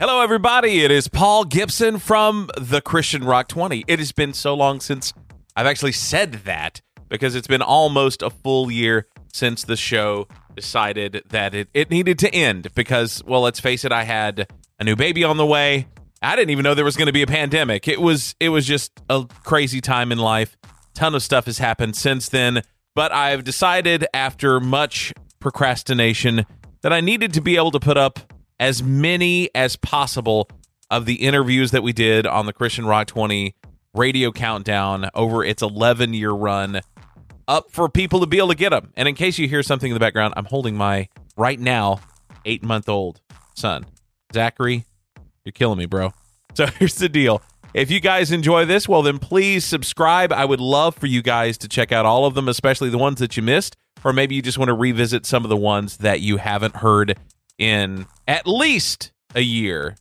Hello, everybody. It is Paul Gibson from the Christian Rock 20. It has been so long since I've actually said that because it's been almost a full year since the show decided that it, it needed to end because, well, let's face it, I had a new baby on the way. I didn't even know there was going to be a pandemic. It was it was just a crazy time in life. Ton of stuff has happened since then, but I've decided after much procrastination that I needed to be able to put up as many as possible of the interviews that we did on the Christian Rock 20 radio countdown over its 11 year run up for people to be able to get them. And in case you hear something in the background, I'm holding my right now eight month old son, Zachary. You're killing me, bro. So here's the deal. If you guys enjoy this, well, then please subscribe. I would love for you guys to check out all of them, especially the ones that you missed, or maybe you just want to revisit some of the ones that you haven't heard in at least a year,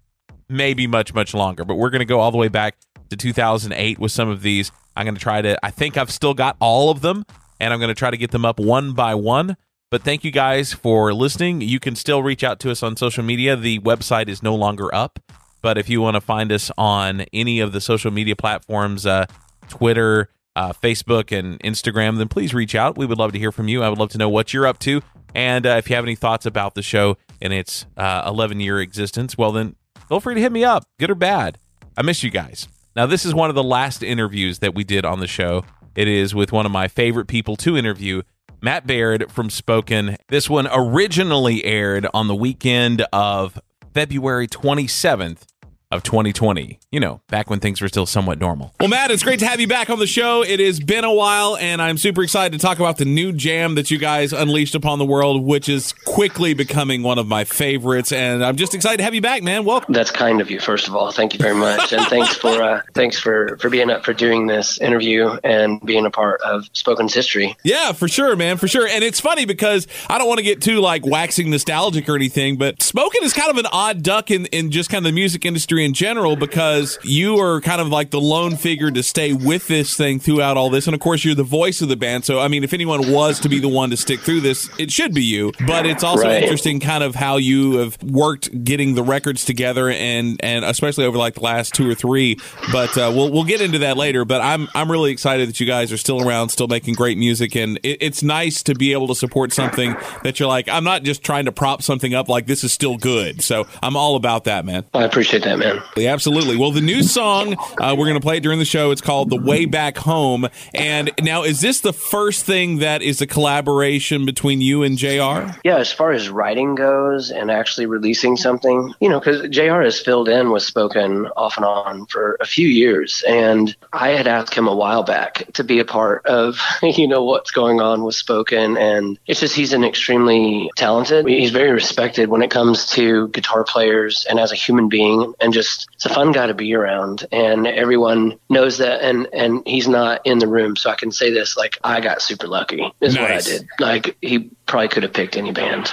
maybe much, much longer. But we're going to go all the way back to 2008 with some of these. I'm going to try to, I think I've still got all of them, and I'm going to try to get them up one by one. But thank you guys for listening. You can still reach out to us on social media. The website is no longer up, but if you want to find us on any of the social media platforms, uh, Twitter, uh, Facebook, and Instagram, then please reach out. We would love to hear from you. I would love to know what you're up to. And uh, if you have any thoughts about the show in its uh, 11 year existence, well, then feel free to hit me up, good or bad. I miss you guys. Now, this is one of the last interviews that we did on the show. It is with one of my favorite people to interview, Matt Baird from Spoken. This one originally aired on the weekend of February 27th of 2020. You know, back when things were still somewhat normal. Well, Matt, it's great to have you back on the show. It has been a while, and I'm super excited to talk about the new jam that you guys unleashed upon the world, which is quickly becoming one of my favorites. And I'm just excited to have you back, man. Welcome. That's kind of you, first of all. Thank you very much, and thanks for uh, thanks for for being up for doing this interview and being a part of Spoken's history. Yeah, for sure, man, for sure. And it's funny because I don't want to get too like waxing nostalgic or anything, but Spoken is kind of an odd duck in in just kind of the music industry in general because you are kind of like the lone figure to stay with this thing throughout all this. And of course, you're the voice of the band. So, I mean, if anyone was to be the one to stick through this, it should be you. But it's also Right. interesting kind of how you have worked getting the records together and, and especially over like the last two or three. But uh, we'll, we'll get into that later. But I'm, I'm really excited that you guys are still around, still making great music. And it, it's nice to be able to support something that you're like, I'm not just trying to prop something up like this is still good. So I'm all about that, man. I appreciate that, man. Yeah, Absolutely. Well, the new song uh, we're going to play it during the show. It's called "The Way Back Home." And now, is this the first thing that is a collaboration between you and Jr.? Yeah, as far as writing goes and actually releasing something, you know, because JR has filled in with Spoken off and on for a few years. And I had asked him a while back to be a part of, you know, what's going on with Spoken. And it's just, he's an extremely talented, he's very respected when it comes to guitar players and as a human being. And just, it's a fun guy to be around. And everyone knows that. And, and he's not in the room. So I can say this, like, I got super lucky, is what I did. Like, he probably could have picked any band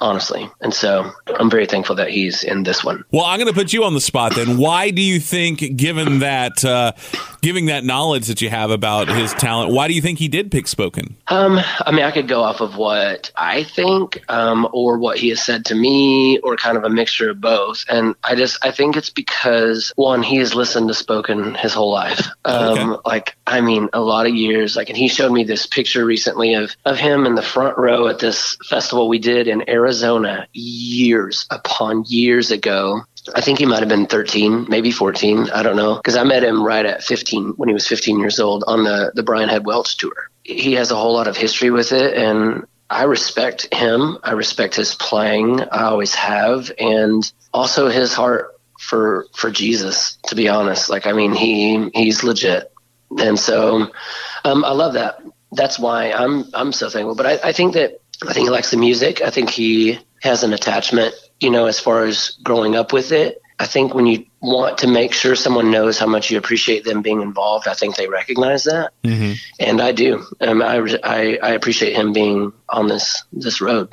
honestly. And so I'm very thankful that he's in this one. Well, I'm going to put you on the spot then. Why do you think, given that, uh, giving that knowledge that you have about his talent, why do you think he did pick Spoken? Um, I mean, I could go off of what I think, um, or what he has said to me, or kind of a mixture of both. And I just, I think it's because one, he has listened to Spoken his whole life. Um, Okay. like, I mean, a lot of years. Like, and he showed me this picture recently of of him in the front row at this festival we did in Arizona years upon years ago. I think he might have been 13, maybe 14. I don't know. Because I met him right at 15 when he was 15 years old on the, the Brian Head Welch tour. He has a whole lot of history with it. And I respect him. I respect his playing. I always have. And also his heart for, for Jesus, to be honest. Like, I mean, he, he's legit. And so um, I love that. That's why I'm, I'm so thankful. But I, I think that I think he likes the music. I think he has an attachment, you know, as far as growing up with it. I think when you want to make sure someone knows how much you appreciate them being involved, I think they recognize that, Mm-hmm. and I do. Um, I, I I appreciate him being on this this road.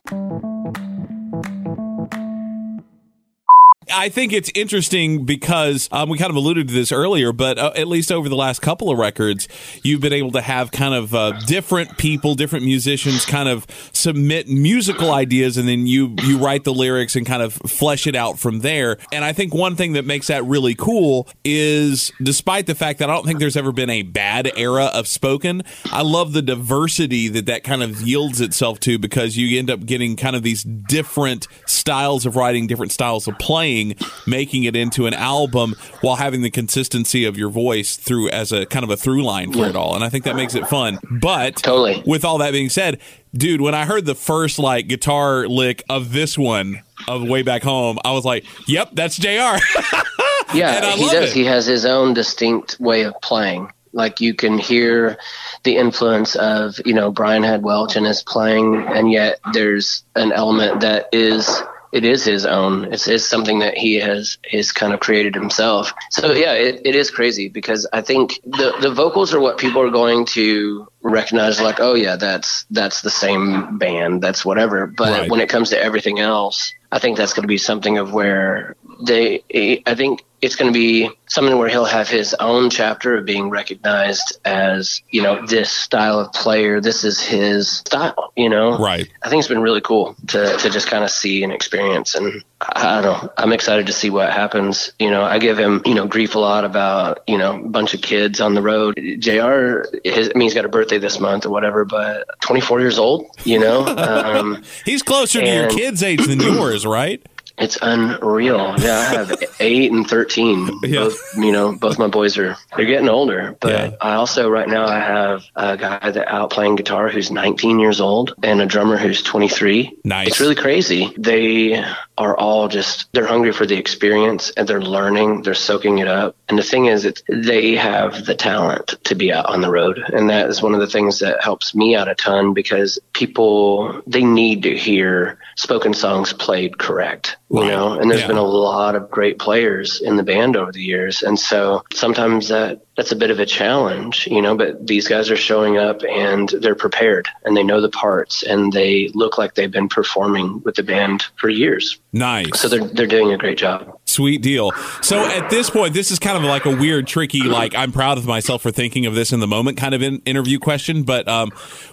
I think it's interesting because um, we kind of alluded to this earlier, but uh, at least over the last couple of records, you've been able to have kind of uh, different people, different musicians, kind of submit musical ideas, and then you you write the lyrics and kind of flesh it out from there. And I think one thing that makes that really cool is, despite the fact that I don't think there's ever been a bad era of spoken, I love the diversity that that kind of yields itself to because you end up getting kind of these different styles of writing, different styles of playing, making it into an album while having the consistency of your voice through as a kind of a through line for yeah. it all. And I think that makes it fun. But totally. with all that being said, dude, when I heard the first like guitar lick of this one of way back home, I was like, "Yep, that's Jr." yeah, he does. It. He has his own distinct way of playing. Like you can hear the influence of you know Brian Head Welch and his playing, and yet there's an element that is it is his own. It's, it's something that he has is kind of created himself. So yeah, it, it is crazy because I think the the vocals are what people are going to recognize like oh yeah that's that's the same band that's whatever but right. when it comes to everything else i think that's going to be something of where they i think it's going to be something where he'll have his own chapter of being recognized as you know this style of player this is his style you know? Right. I think it's been really cool to, to just kind of see and experience and i don't know i'm excited to see what happens you know? I give him you know grief a lot about you know a bunch of kids on the road. Jr his, i mean he's got a birthday this month or whatever but 24 years old you know? Um, he's closer to your kids age than yours right it's unreal. Yeah, I have eight and thirteen. Yeah. Both, you know, both my boys are they're getting older. But yeah. I also right now I have a guy that out playing guitar who's 19 years old and a drummer who's 23. Nice. It's really crazy. They are all just they're hungry for the experience and they're learning. They're soaking it up. And the thing is, it's, they have the talent to be out on the road, and that is one of the things that helps me out a ton because people they need to hear spoken songs played correct you know and there's yeah. been a lot of great players in the band over the years and so sometimes that that's a bit of a challenge you know but these guys are showing up and they're prepared and they know the parts and they look like they've been performing with the band for years nice so they're they're doing a great job Sweet deal. So at this point, this is kind of like a weird, tricky, like I'm proud of myself for thinking of this in the moment kind of in, interview question. But um,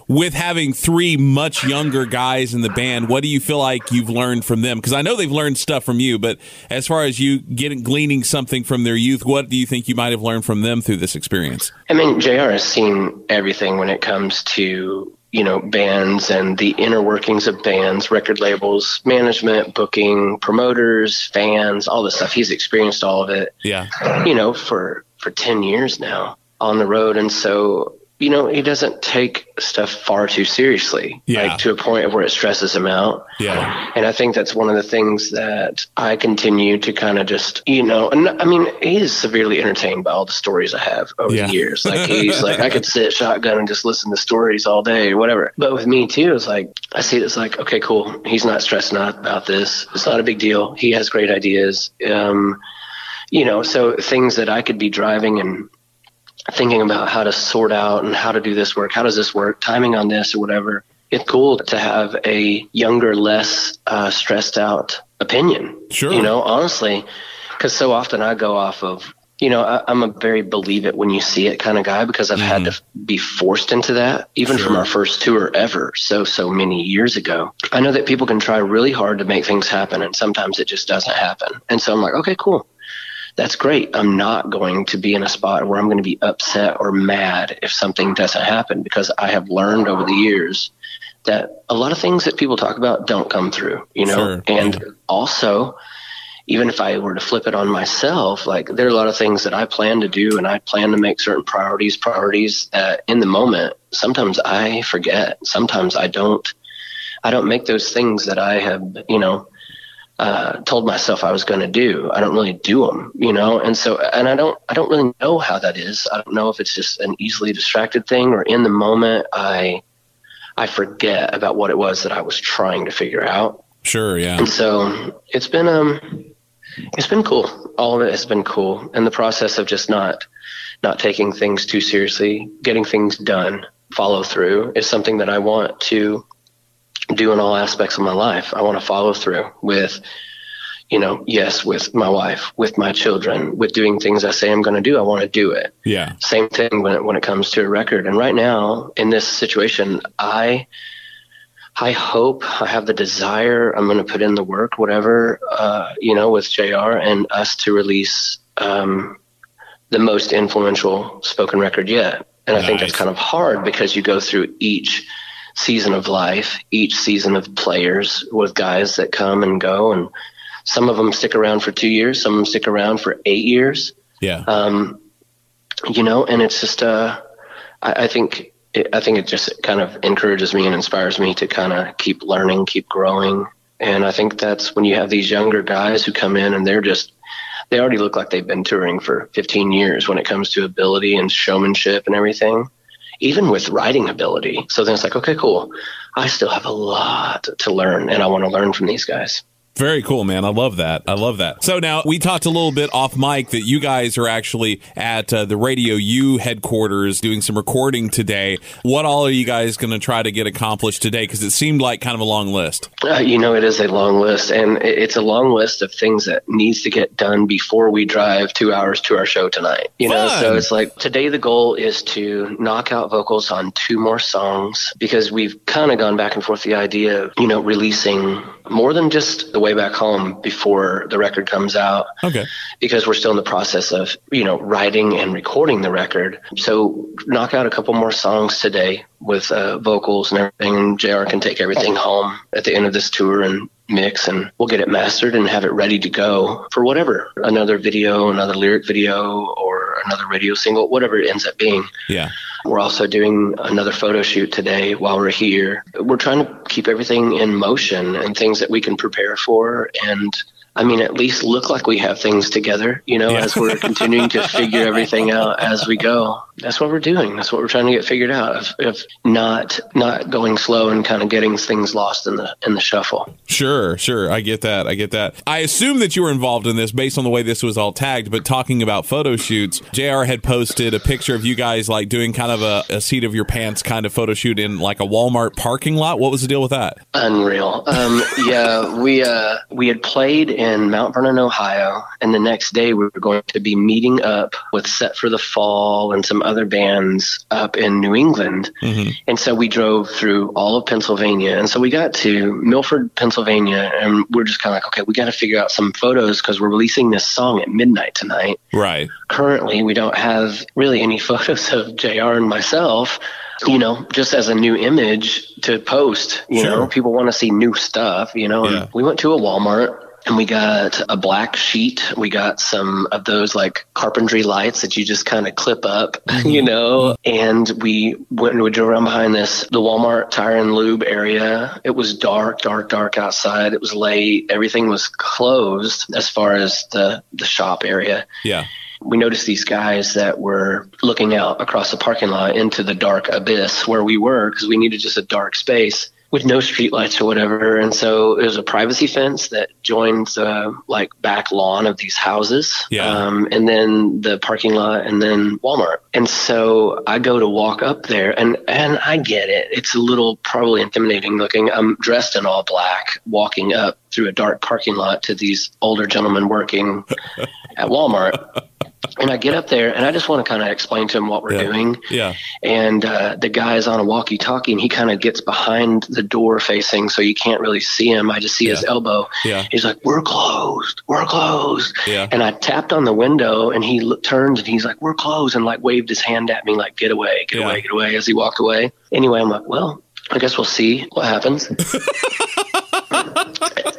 with having three much younger guys in the band, what do you feel like you've learned from them? Because I know they've learned stuff from you, but as far as you getting gleaning something from their youth, what do you think you might have learned from them through this experience? I mean, JR has seen everything when it comes to you know, bands and the inner workings of bands, record labels, management, booking, promoters, fans, all this stuff. He's experienced all of it. Yeah. You know, for for 10 years now on the road and so you know, he doesn't take stuff far too seriously, yeah. like to a point of where it stresses him out. Yeah. And I think that's one of the things that I continue to kind of just, you know, and I mean, he's severely entertained by all the stories I have over yeah. the years. Like he's like, I could sit shotgun and just listen to stories all day or whatever. But with me too, it's like, I see it as like, okay, cool. He's not stressing out about this. It's not a big deal. He has great ideas. Um, you know, so things that I could be driving and thinking about how to sort out and how to do this work. How does this work? Timing on this or whatever. It's cool to have a younger, less uh, stressed out opinion. Sure. You know, honestly, because so often I go off of, you know, I, am a very believe it when you see it kind of guy because I've mm-hmm. had to be forced into that, even sure. from our first tour ever, so, so many years ago. I know that people can try really hard to make things happen, and sometimes it just doesn't happen. And so I'm like, okay, cool that's great. I'm not going to be in a spot where I'm going to be upset or mad if something doesn't happen because I have learned over the years that a lot of things that people talk about don't come through, you know? Sure. And yeah. also, even if I were to flip it on myself, like there are a lot of things that I plan to do and I plan to make certain priorities, priorities that in the moment, sometimes I forget. Sometimes I don't, I don't make those things that I have, you know, uh, told myself I was going to do. I don't really do them, you know, and so and I don't I don't really know how that is. I don't know if it's just an easily distracted thing or in the moment I I forget about what it was that I was trying to figure out. Sure, yeah. And so it's been um it's been cool. All of it has been cool, and the process of just not not taking things too seriously, getting things done, follow through is something that I want to do in all aspects of my life. I want to follow through with, you know, yes, with my wife, with my children, with doing things I say I'm going to do, I want to do it. Yeah. Same thing when it, when it comes to a record. And right now in this situation, I, I hope I have the desire. I'm going to put in the work, whatever, uh, you know, with JR and us to release um, the most influential spoken record yet. And I think Nice. that's kind of hard because you go through each season of life, each season of players with guys that come and go. And some of them stick around for two years, some of them stick around for eight years Yeah. um, you know, and it's just, uh, I, I think, it, I think it just kind of encourages me and inspires me to kind of keep learning, keep growing. And I think that's when you have these younger guys who come in and they're just, they already look like they've been touring for 15 years when it comes to ability and showmanship and everything, even with writing ability. So then it's like, okay, cool. I still have a lot to learn and I want to learn from these guys. Very cool, man. I love that. I love that. So now we talked a little bit off mic that you guys are actually at uh, the Radio U headquarters doing some recording today. What all are you guys going to try to get accomplished today? Because it seemed like kind of a long list. Uh, you know, it is a long list, and it's a long list of things that needs to get done before we drive two hours to our show tonight. You know, so it's like today the goal is to knock out vocals on two more songs because we've kind of gone back and forth the idea of you know releasing more than just the way back home before the record comes out Okay. because we're still in the process of you know writing and recording the record. So knock out a couple more songs today with uh, vocals and everything. Jr. can take everything home at the end of this tour and mix, and we'll get it mastered and have it ready to go for whatever another video, another lyric video, or another radio single, whatever it ends up being. Yeah. We're also doing another photo shoot today while we're here. We're trying to keep everything in motion and things that we can prepare for and I mean, at least look like we have things together, you know, Yeah. as we're continuing to figure everything out as we go. That's what we're doing. That's what we're trying to get figured out of, of not not going slow and kind of getting things lost in the in the shuffle. Sure, sure. I get that. I get that. I assume that you were involved in this based on the way this was all tagged, but talking about photo shoots, JR had posted a picture of you guys like doing kind of a, a seat of your pants kind of photo shoot in like a Walmart parking lot. What was the deal with that? Unreal. Um, yeah, we uh, we had played in Mount Vernon, Ohio, and the next day we were going to be meeting up with Set for the Fall and some other bands up in New England. Mm-hmm. And so we drove through all of Pennsylvania, and so we got to Milford, Pennsylvania, and we're just kind of like, okay, we got to figure out some photos because we're releasing this song at midnight tonight Right. currently we don't have really any photos of JR and myself, you know, just as a new image to post. You Sure. know, people want to see new stuff, you know. Yeah. And we went to a Walmart and we got a black sheet. We got some of those like carpentry lights that you just kind of clip up, you mm-hmm. know. And we went and we drove around behind this, the Walmart tire and lube area. It was dark, dark, dark outside. It was late. Everything was closed as far as the, the shop area Yeah. we noticed these guys that were looking out across the parking lot into the dark abyss where we were because we needed just a dark space with no streetlights or whatever. And so it was a privacy fence that joined the like back lawn of these houses. Yeah. Um, and then the parking lot and then Walmart. And so I go to walk up there and, and I get it. It's a little probably intimidating looking. I'm dressed in all black walking up through a dark parking lot to these older gentlemen working at Walmart. And I get up there and I just want to kind of explain to him what we're Yeah. doing. Yeah. And uh, the is on a walkie talkie and he kind of gets behind the door facing so you can't really see him. I just see his elbow. Yeah. He's like, We're closed. We're closed. Yeah. And I tapped on the window and he look, turns and he's like, We're closed. And like waved his hand at me, like, Get away, get Yeah. away, get away as he walked away. Anyway, I'm like, Well, I guess we'll see what happens.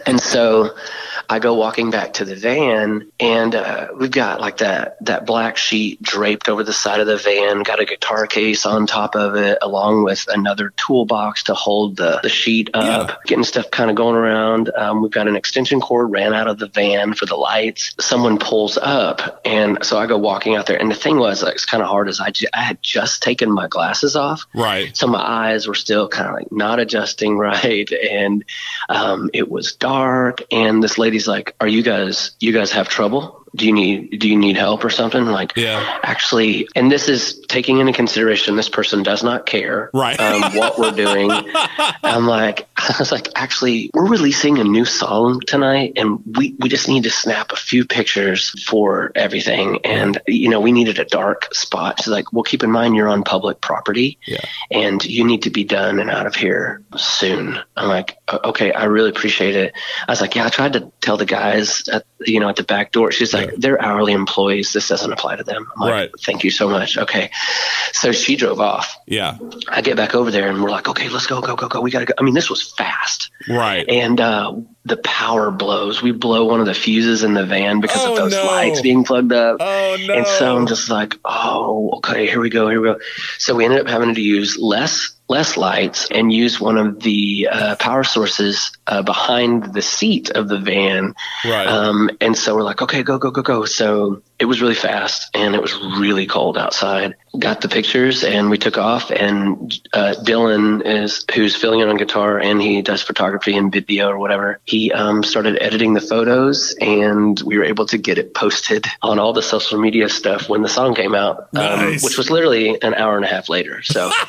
and so I go walking back to the van, and uh, we've got like that that black sheet draped over the side of the van. Got a guitar case on top of it, along with another toolbox to hold the, the sheet up. Yeah. Getting stuff kind of going around. Um, we've got an extension cord ran out of the van for the lights. Someone pulls up, and so I go walking out there. And the thing was, like, it's kind of hard as I, had just taken my glasses off, Right. so my eyes were still kind of like not adjusting right and um, it was dark and this lady's like are you guys you guys have trouble do you need do you need help or something like Yeah. actually and this is taking into consideration this person does not care Right. um, what we're doing i'm like i was like actually we're releasing a new song tonight and we we just need to snap a few pictures for everything and you know we needed a dark spot she's like well keep in mind you're on public property Yeah. and you need to be done and out of here soon. I'm like, okay, I really appreciate it. I was like, yeah, I tried to tell the guys at you know at the back door. She's like, they're hourly employees. This doesn't apply to them. I'm like, Right. thank you so much. Okay, so she drove off. Yeah. I get back over there and we're like, okay, let's go, go, go, go. We gotta go. I mean, this was fast, Right. and uh, the power blows. We blow one of the fuses in the van because Oh, of those no. lights being plugged up. Oh no. And so I'm just like, oh, okay, here we go, here we go. So we ended up having to use less less lights and use one of the uh, power sources uh, behind the seat of the van. right. Um, and so we're like, okay, go, go, go, go. So it was really fast and it was really cold outside. Got the pictures and we took off. And uh, Dylan is who's filling in on guitar and he does photography and video or whatever. He um, started editing the photos and we were able to get it posted on all the social media stuff when the song came out, um, which was literally an hour and a half later. So.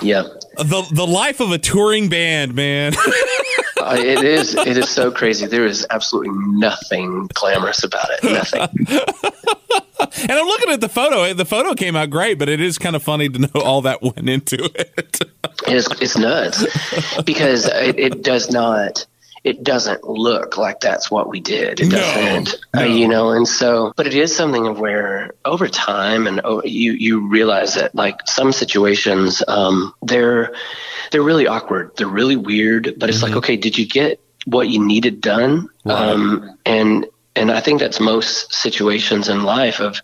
Yeah, the the life of a touring band, man. uh, it is. It is so crazy. There is absolutely nothing glamorous about it. Nothing. and I'm looking at the photo. The photo came out great, but it is kind of funny to know all that went into it. It's it's nuts because it, it does not. It doesn't look like that's what we did. It No, doesn't, no. Uh, you know. And so, but it is something of where over time, and oh, you you realize that like some situations, um, they're they're really awkward. They're really weird. But it's like, okay, did you get what you needed done? Mm-hmm. Right. Um, and and I think that's most situations in life of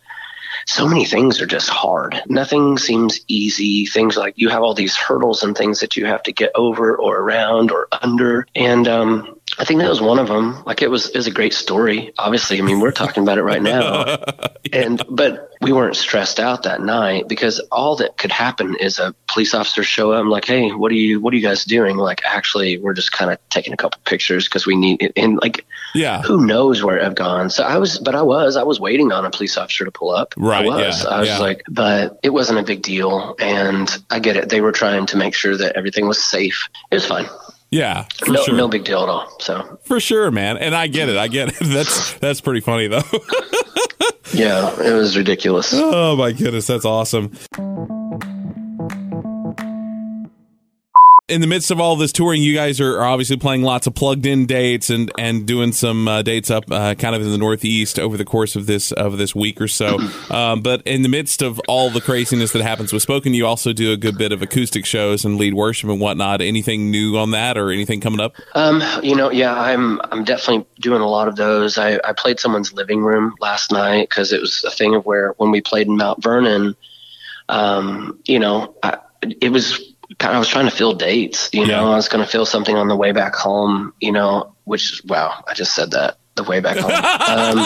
so many things are just hard. Nothing seems easy. Things like you have all these hurdles and things that you have to get over or around or under. And um, I think that was one of them. Like it was, it was a great story. Obviously, I mean, we're talking about it right now. And but we weren't stressed out that night because all that could happen is a police officer show up and like, hey, what are you, what are you guys doing? Like, actually, we're just kind of taking a couple pictures because we need it. And like, yeah. who knows where I've gone. So I was, but I was, I was waiting on a police officer to pull up. Right, I was. yeah, I was yeah. like, but it wasn't a big deal. And I get it. They were trying to make sure that everything was safe. It was fine. Yeah. For No, sure. no big deal at all. So For sure, man. And I get it. I get it. That's that's pretty funny though. yeah, it was ridiculous. oh my goodness, that's awesome. In the midst of all this touring, you guys are, obviously playing lots of plugged in dates and and doing some uh, dates up uh, kind of in the Northeast over the course of this of this week or so. Um, but in the midst of all the craziness that happens with Spoken, you also do a good bit of acoustic shows and lead worship and whatnot. Anything new on that or anything coming up? Um, you know, yeah, I'm I'm definitely doing a lot of those. I, I played someone's living room last night because it was a thing of where when we played in Mount Vernon, um, you know, I, it was I was trying to fill dates. You Yeah. know, I was going to fill something on the way back home. You know, which wow, I just said that the way back home. um,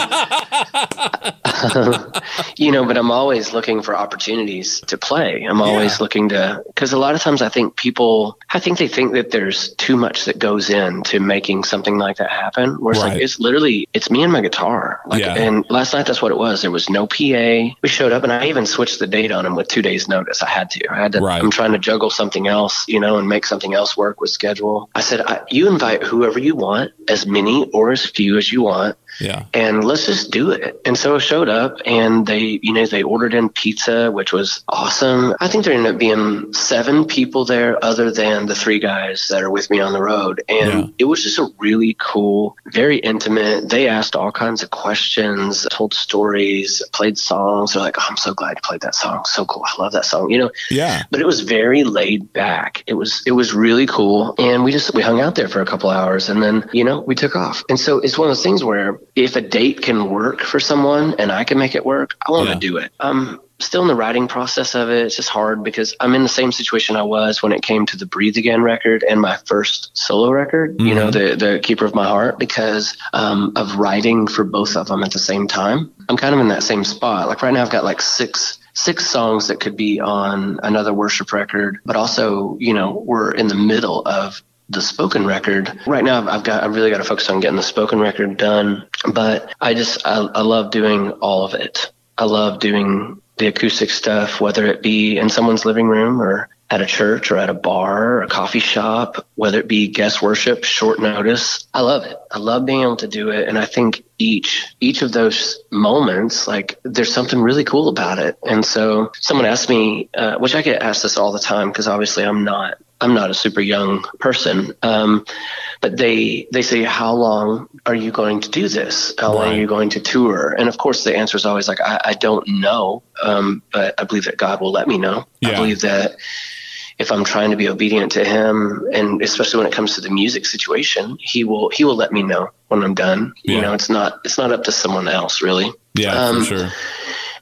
you know, but I'm always looking for opportunities to play. I'm always Yeah. looking to, because a lot of times I think people, I think they think that there's too much that goes into making something like that happen. Where it's Right. like, it's literally, it's me and my guitar. Like, Yeah. and last night that's what it was. There was no PA. We showed up and I even switched the date on him with two days notice. I had to, I had to, Right. I'm trying to juggle something else, you know, and make something else work with schedule. I said, I, you invite whoever you want, as many or as few as you want Yeah. and let's just do it. And so I showed up and they, you know, they ordered in pizza, which was awesome. I think there ended up being seven people there other than the three guys that are with me on the road. And Yeah. it was just a really cool, very intimate. They asked all kinds of questions, told stories, played songs. They're like, oh, I'm so glad you played that song. So cool. I love that song. You know, Yeah. but it was very laid back. It was it was really cool, and we just we hung out there for a couple hours, and then you know we took off. And so it's one of those things where if a date can work for someone and I can make it work, I want to Yeah. do it. I'm still in the writing process of it. It's just hard because I'm in the same situation I was when it came to the Breathe Again record and my first solo record. You know, the the Keeper of My Heart, because um, of writing for both of them at the same time. I'm kind of in that same spot. Like right now, I've got like six six songs that could be on another worship record, but also, you know, we're in the middle of the spoken record. Right now, I've got I've really got to focus on getting the spoken record done. But I just I, I love doing all of it. I love doing the acoustic stuff, whether it be in someone's living room or at a church or at a bar or a coffee shop, whether it be guest worship, short notice. I love it. I love being able to do it. And I think each, each of those moments, like there's something really cool about it. And so someone asked me, uh, which I get asked this all the time because obviously I'm not, I'm not a super young person. Um, but they, they say, how long are you going to do this? How long are you going to tour? And of course the answer is always like, I, I don't know. Um, but I believe that God will let me know. Yeah. I believe that if I'm trying to be obedient to him, and especially when it comes to the music situation, he will he will let me know when I'm done. Yeah. You know, it's not it's not up to someone else really. Yeah, Um, for sure.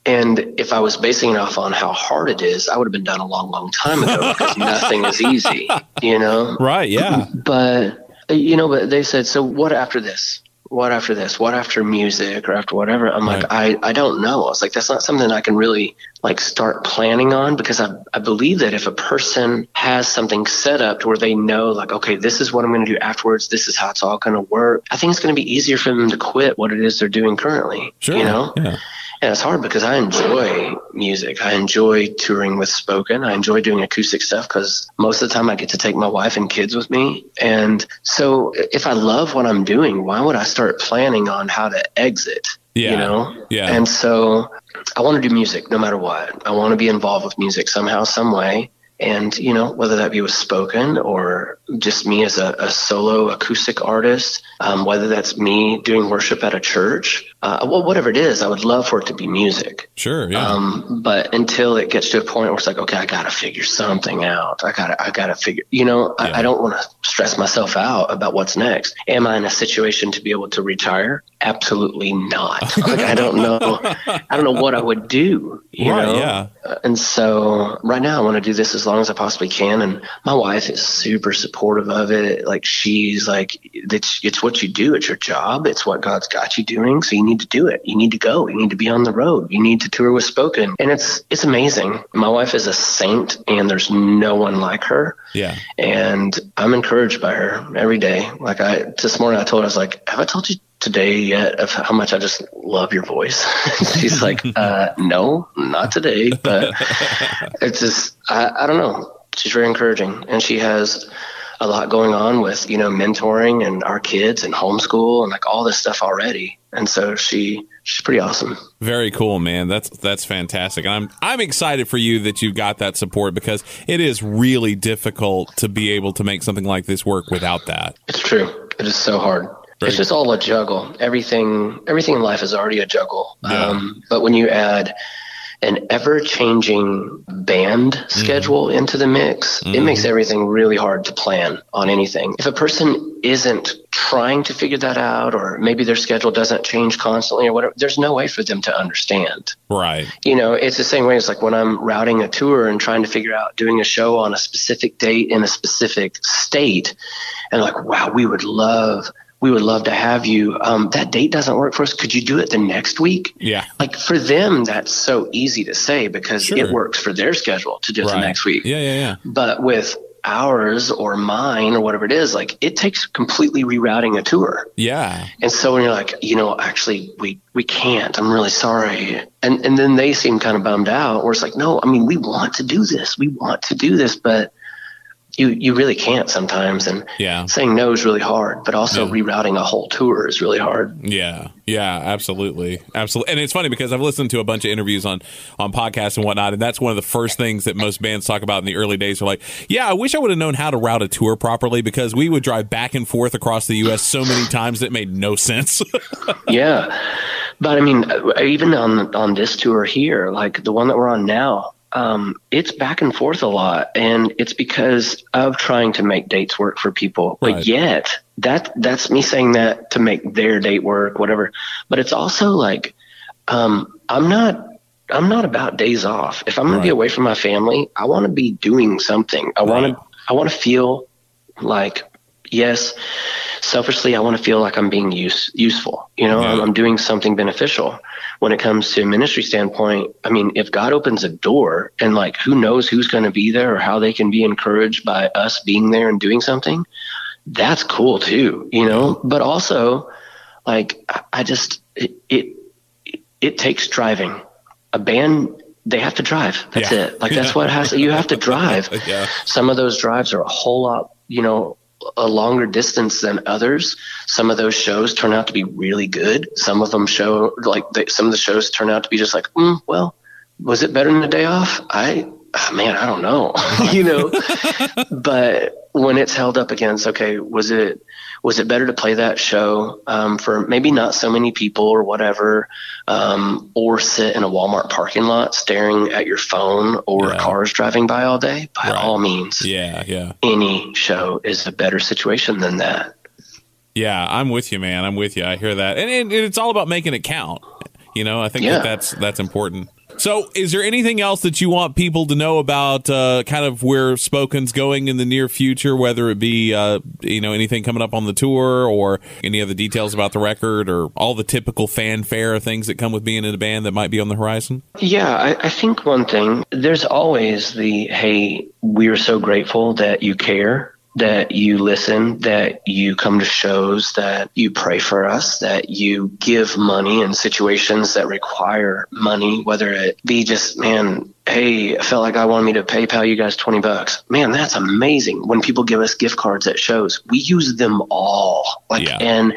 And if I was basing it off on how hard it is, I would have been done a long, long time ago because nothing is easy. You know, Right. Yeah. but you know, but they said, so what after this? What after this? What after music or after whatever? I'm like, I, I don't know. I was like, that's not something I can really like start planning on because I, I believe that if a person has something set up to where they know like, okay, this is what I'm going to do afterwards. This is how it's all going to work. I think it's going to be easier for them to quit what it is they're doing currently. Sure. You know? Yeah. And it's hard because I enjoy music. I enjoy touring with spoken. I enjoy doing acoustic stuff because most of the time I get to take my wife and kids with me. And so if I love what I'm doing, why would I start planning on how to exit? Yeah. You know? Yeah. And so I want to do music no matter what. I want to be involved with music somehow, some way. And, you know, whether that be with spoken or just me as a, a solo acoustic artist, um, whether that's me doing worship at a church, uh, well, whatever it is, I would love for it to be music. Sure. Yeah. Um, but until it gets to a point where it's like, okay, I got to figure something out. I got to, I got to figure, you know, Yeah. I, I don't want to stress myself out about what's next. Am I in a situation to be able to retire? Absolutely not. like, I don't know. I don't know what I would do, you Right, know? yeah. Uh, And so right now I want to do this as long as I possibly can. And my wife is super supportive of it. Like she's like, it's, it's what you do. It's your job. It's what God's got you doing. So you need to do it. You need to go. You need to be on the road. You need to tour with spoken. And it's, it's amazing. My wife is a saint and there's no one like her. yeah. And I'm encouraged by her every day. Like I, this morning I told her, I was like, have I told you today yet of how much I just love your voice? She's like, uh, no, not today, but it's just, I, I don't know. She's very encouraging and she has a lot going on with, you know, mentoring and our kids and homeschool and like all this stuff already. And so she, she's pretty awesome. Very cool, man. That's that's fantastic. And I'm I'm excited for you that you've got that support because it is really difficult to be able to make something like this work without that. It's true. It is so hard. Right. It's just all a juggle. Everything, everything in life is already a juggle. Yeah. Um, but when you add an ever-changing band Mm-hmm. schedule into the mix, it makes everything really hard to plan on anything. If a person isn't trying to figure that out, or maybe their schedule doesn't change constantly, or whatever, there's no way for them to understand Right. you know, it's the same way as like when I'm routing a tour and trying to figure out doing a show on a specific date in a specific state, and like, wow, we would love, we would love to have you. Um, that date doesn't work for us. Could you do it the next week? Yeah. Like for them, that's so easy to say because Sure. it works for their schedule to do it Right. the next week. Yeah, yeah, yeah. But with ours or mine or whatever it is, like it takes completely rerouting a tour. Yeah. And so when you're like, you know, actually we we can't. I'm really sorry. And and then they seem kind of bummed out. Where it's like, no, I mean, we want to do this. We want to do this, but you you really can't sometimes. And Yeah. saying no is really hard. But also Yeah. rerouting a whole tour is really hard. Yeah, yeah, absolutely, absolutely. And it's funny because I've listened to a bunch of interviews on on podcasts and whatnot, and that's one of the first things that most bands talk about in the early days. Are like, yeah, I wish I would have known how to route a tour properly because we would drive back and forth across the U.S. so many times that it made no sense. yeah. But I mean, even on on this tour here, like the one that we're on now, um, it's back and forth a lot, and it's because of trying to make dates work for people. Right. But yet, that that's me saying that to make their date work, whatever. But it's also like, um, I'm not. I'm not about days off. If I'm going to be away from my family, I want to be doing something. I want Right. to. I want to feel like, yes, selfishly, I want to feel like I'm being use, useful. You know, Yeah. I'm, I'm doing something beneficial. When it comes to a ministry standpoint, I mean, if God opens a door and like who knows who's going to be there or how they can be encouraged by us being there and doing something, that's cool too, you know. But also, like I just it it, it takes driving. A band they have to drive. That's Yeah. it. Like that's what has you have to drive. Yeah. Some of those drives are a whole lot, you know, a longer distance than others. Some of those shows turn out to be really good. Some of them show like they, some of the shows turn out to be just like, mm, well, was it better than a day off? I, ah, man, I don't know, you know. but when it's held up against, okay, was it was it better to play that show um, for maybe not so many people or whatever, um, or sit in a Walmart parking lot staring at your phone or Yeah. cars driving by all day? By Right. all means, Yeah, yeah. any show is a better situation than that. Yeah, I'm with you, man. I'm with you. I hear that, and, and it's all about making it count. You know, I think Yeah. that that's that's important. So, is there anything else that you want people to know about, uh, kind of where Spoken's going in the near future? Whether it be, uh, you know, anything coming up on the tour, or any other details about the record, or all the typical fanfare things that come with being in a band that might be on the horizon. Yeah, I, I think one thing, there's always the, hey, we're so grateful that you care, that you listen, that you come to shows, that you pray for us, that you give money in situations that require money, whether it be just, man, hey, I felt like I wanted me to PayPal you guys 20 bucks. Man, that's amazing. When people give us gift cards at shows, we use them all. Like, Yeah. and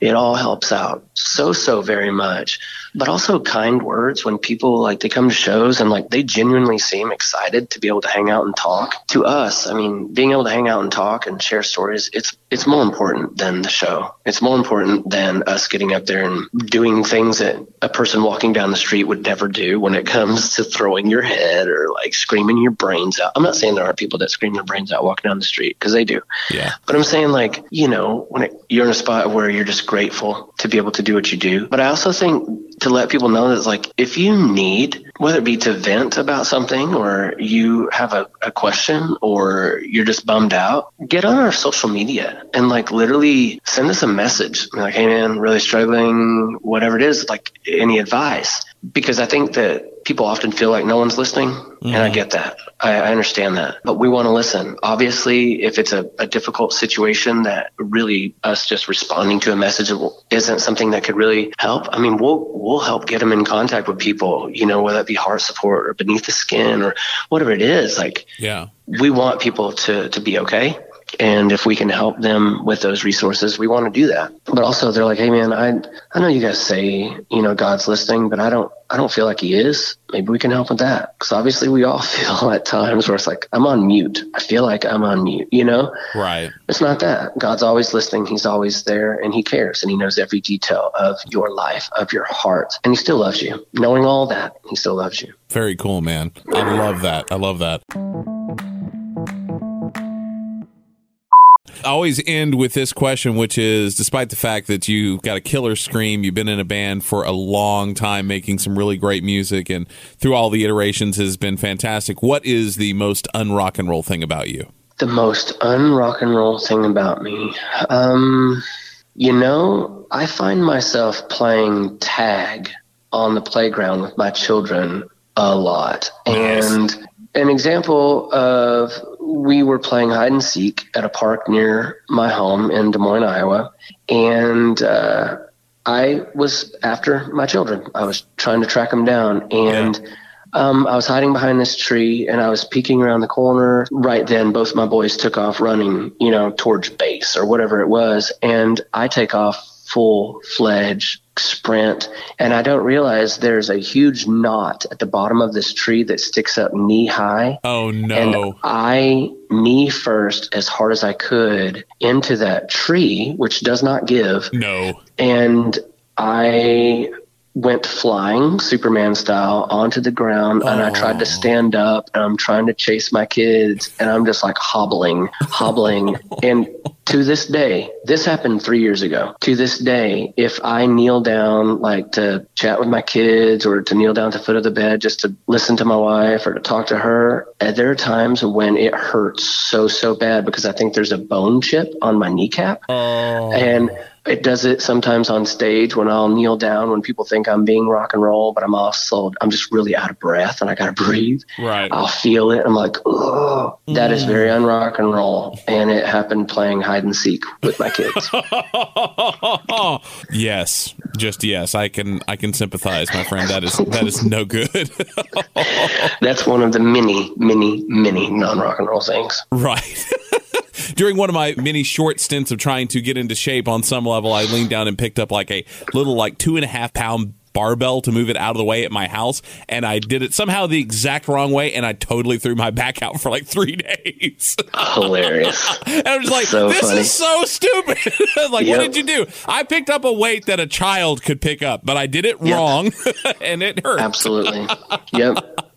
it all helps out so, so very much. But also kind words when people like they come to shows and like they genuinely seem excited to be able to hang out and talk. To us, I mean, being able to hang out and talk and share stories, it's it's more important than the show. It's more important than us getting up there and doing things that a person walking down the street would never do when it comes to throwing your head or like screaming your brains out. I'm not saying there aren't people that scream their brains out walking down the street because they do. Yeah, But I'm saying, like, you know, when it, you're in a spot where you're just grateful to be able to do what you do. But I also think to let people know that, it's like, if you need, whether it be to vent about something or you have a, a question or you're just bummed out, get on our social media and, like, literally send us a message. Like, hey, man, really struggling, whatever it is, like, any advice. Because I think that people often feel like no one's listening. And I mm-hmm. get that. I, I understand that. But we want to listen. Obviously, if it's a, a difficult situation that really us just responding to a message isn't something that could really help, I mean, we'll, we'll help get them in contact with people, you know, whether it be HeartSupport or beneath the skin or whatever it is. Like, yeah, we want people to, to be okay. And if we can help them with those resources, we want to do that. But also they're like, Hey man, I, I know you guys say, you know, God's listening, but I don't, I don't feel like he is. Maybe we can help with that. Cause obviously we all feel at times where it's like, I'm on mute. I feel like I'm on mute, you know? right. It's not that. God's always listening. He's always there and he cares and he knows every detail of your life, of your heart. And he still loves you. Knowing all that, he still loves you. Very cool, man. I love that. I love that. Always end with this question, which is despite the fact that you've got a killer scream, you've been in a band for a long time making some really great music, and through all the iterations has been fantastic. What is the most unrock and roll thing about you? The most unrock and roll thing about me. Um, you know, I find myself playing tag on the playground with my children a lot. Nice. And an example of we were playing hide and seek at a park near my home in Des Moines, Iowa. And uh, I was after my children. I was trying to track them down. And um, I was hiding behind this tree and I was peeking around the corner. Right then, both my boys took off running, you know, towards base or whatever it was. And I take off full fledged sprint. And I don't realize there's a huge knot at the bottom of this tree that sticks up knee high. Oh no. And! I knee first as hard as I could into that tree, which does not give no! and I went flying Superman style onto the ground and I tried to Oh. stand up and I'm trying to chase my kids and I'm just like hobbling, hobbling. and to this day, this happened three years ago. To this day, if I kneel down like to chat with my kids or to kneel down at the foot of the bed just to listen to my wife or to talk to her, uh, there are times when it hurts so, so bad because I think there's a bone chip on my kneecap. Oh, And it does it sometimes on stage when I'll kneel down when people think I'm being rock and roll, but I'm also I'm just really out of breath and I gotta breathe. Right. I'll feel it. I'm like, oh, that is mm. very unrock and roll, and it happened playing hide and seek with my kids. yes, just yes. I can I can sympathize, my friend. That is that is no good. That's one of the many, many, many non rock and roll things. Right. During one of my many short stints of trying to get into shape on some level, I leaned down and picked up like a little, like two and a half pound barbell to move it out of the way at my house and I did it somehow the exact wrong way and I totally threw my back out for like three days. Hilarious. and I'm just like, so this funny. is so stupid. like, yep. what did you do? I picked up a weight that a child could pick up, but I did it yep. wrong and it hurt. Absolutely. Yep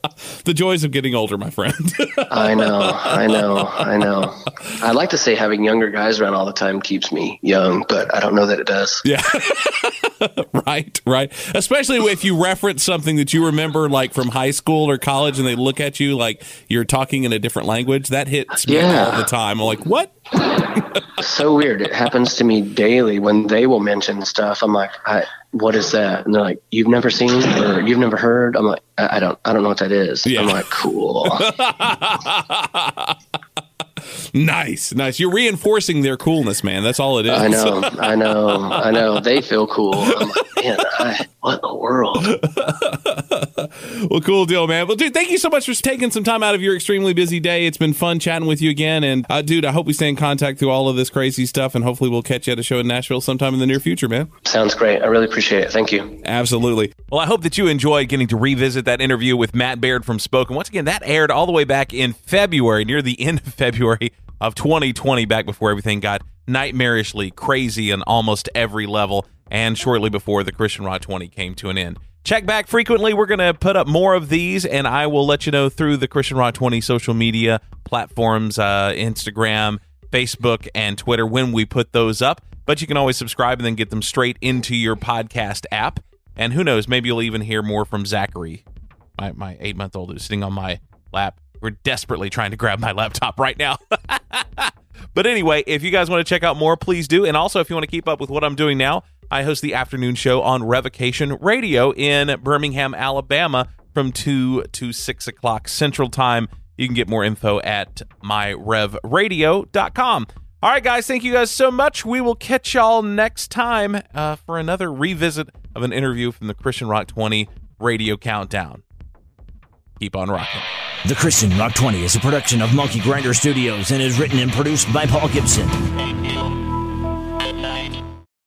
the joys of getting older, my friend. I know, I know, I know. I like to say having younger guys around all the time keeps me young, but I don't know that it does. Yeah. right, right. Especially if you reference something that you remember like from high school or college and they look at you like you're talking in a different language. That hits me yeah. all the time. I'm like, what? so weird. It happens to me daily when they will mention stuff. I'm like, I, what is that? And they're like, you've never seen or you've never heard. I'm like, I, I don't, I don't know what that is. Yeah. I'm like, cool. nice, nice. You're reinforcing their coolness, man. That's all it is. I know, I know, I know. They feel cool. I'm like, man, I, what in the world? well, cool deal, man. Well, dude, thank you so much for taking some time out of your extremely busy day. It's been fun chatting with you again. And, uh, dude, I hope we stay in contact through all of this crazy stuff. And hopefully we'll catch you at a show in Nashville sometime in the near future, man. Sounds great. I really appreciate it. Thank you. Absolutely. Well, I hope that you enjoyed getting to revisit that interview with Matt Baird from Spoken. Once again, that aired all the way back in February, near the end of February of 2020, back before everything got nightmarishly crazy on almost every level, and shortly before the Christian Rock 20 came to an end. Check back frequently. We're going to put up more of these, and I will let you know through the Christian Rock 20 social media platforms uh, Instagram, Facebook, and Twitter when we put those up. But you can always subscribe and then get them straight into your podcast app. And who knows, maybe you'll even hear more from Zachary, my, my eight month old who's sitting on my lap. We're desperately trying to grab my laptop right now. but anyway, if you guys want to check out more, please do. And also, if you want to keep up with what I'm doing now, I host the afternoon show on Revocation Radio in Birmingham, Alabama from 2 to 6 o'clock Central Time. You can get more info at myrevradio.com. All right, guys, thank you guys so much. We will catch y'all next time uh, for another revisit of an interview from the Christian Rock 20 Radio Countdown. Keep on rocking. The Christian Rock 20 is a production of Monkey Grinder Studios and is written and produced by Paul Gibson.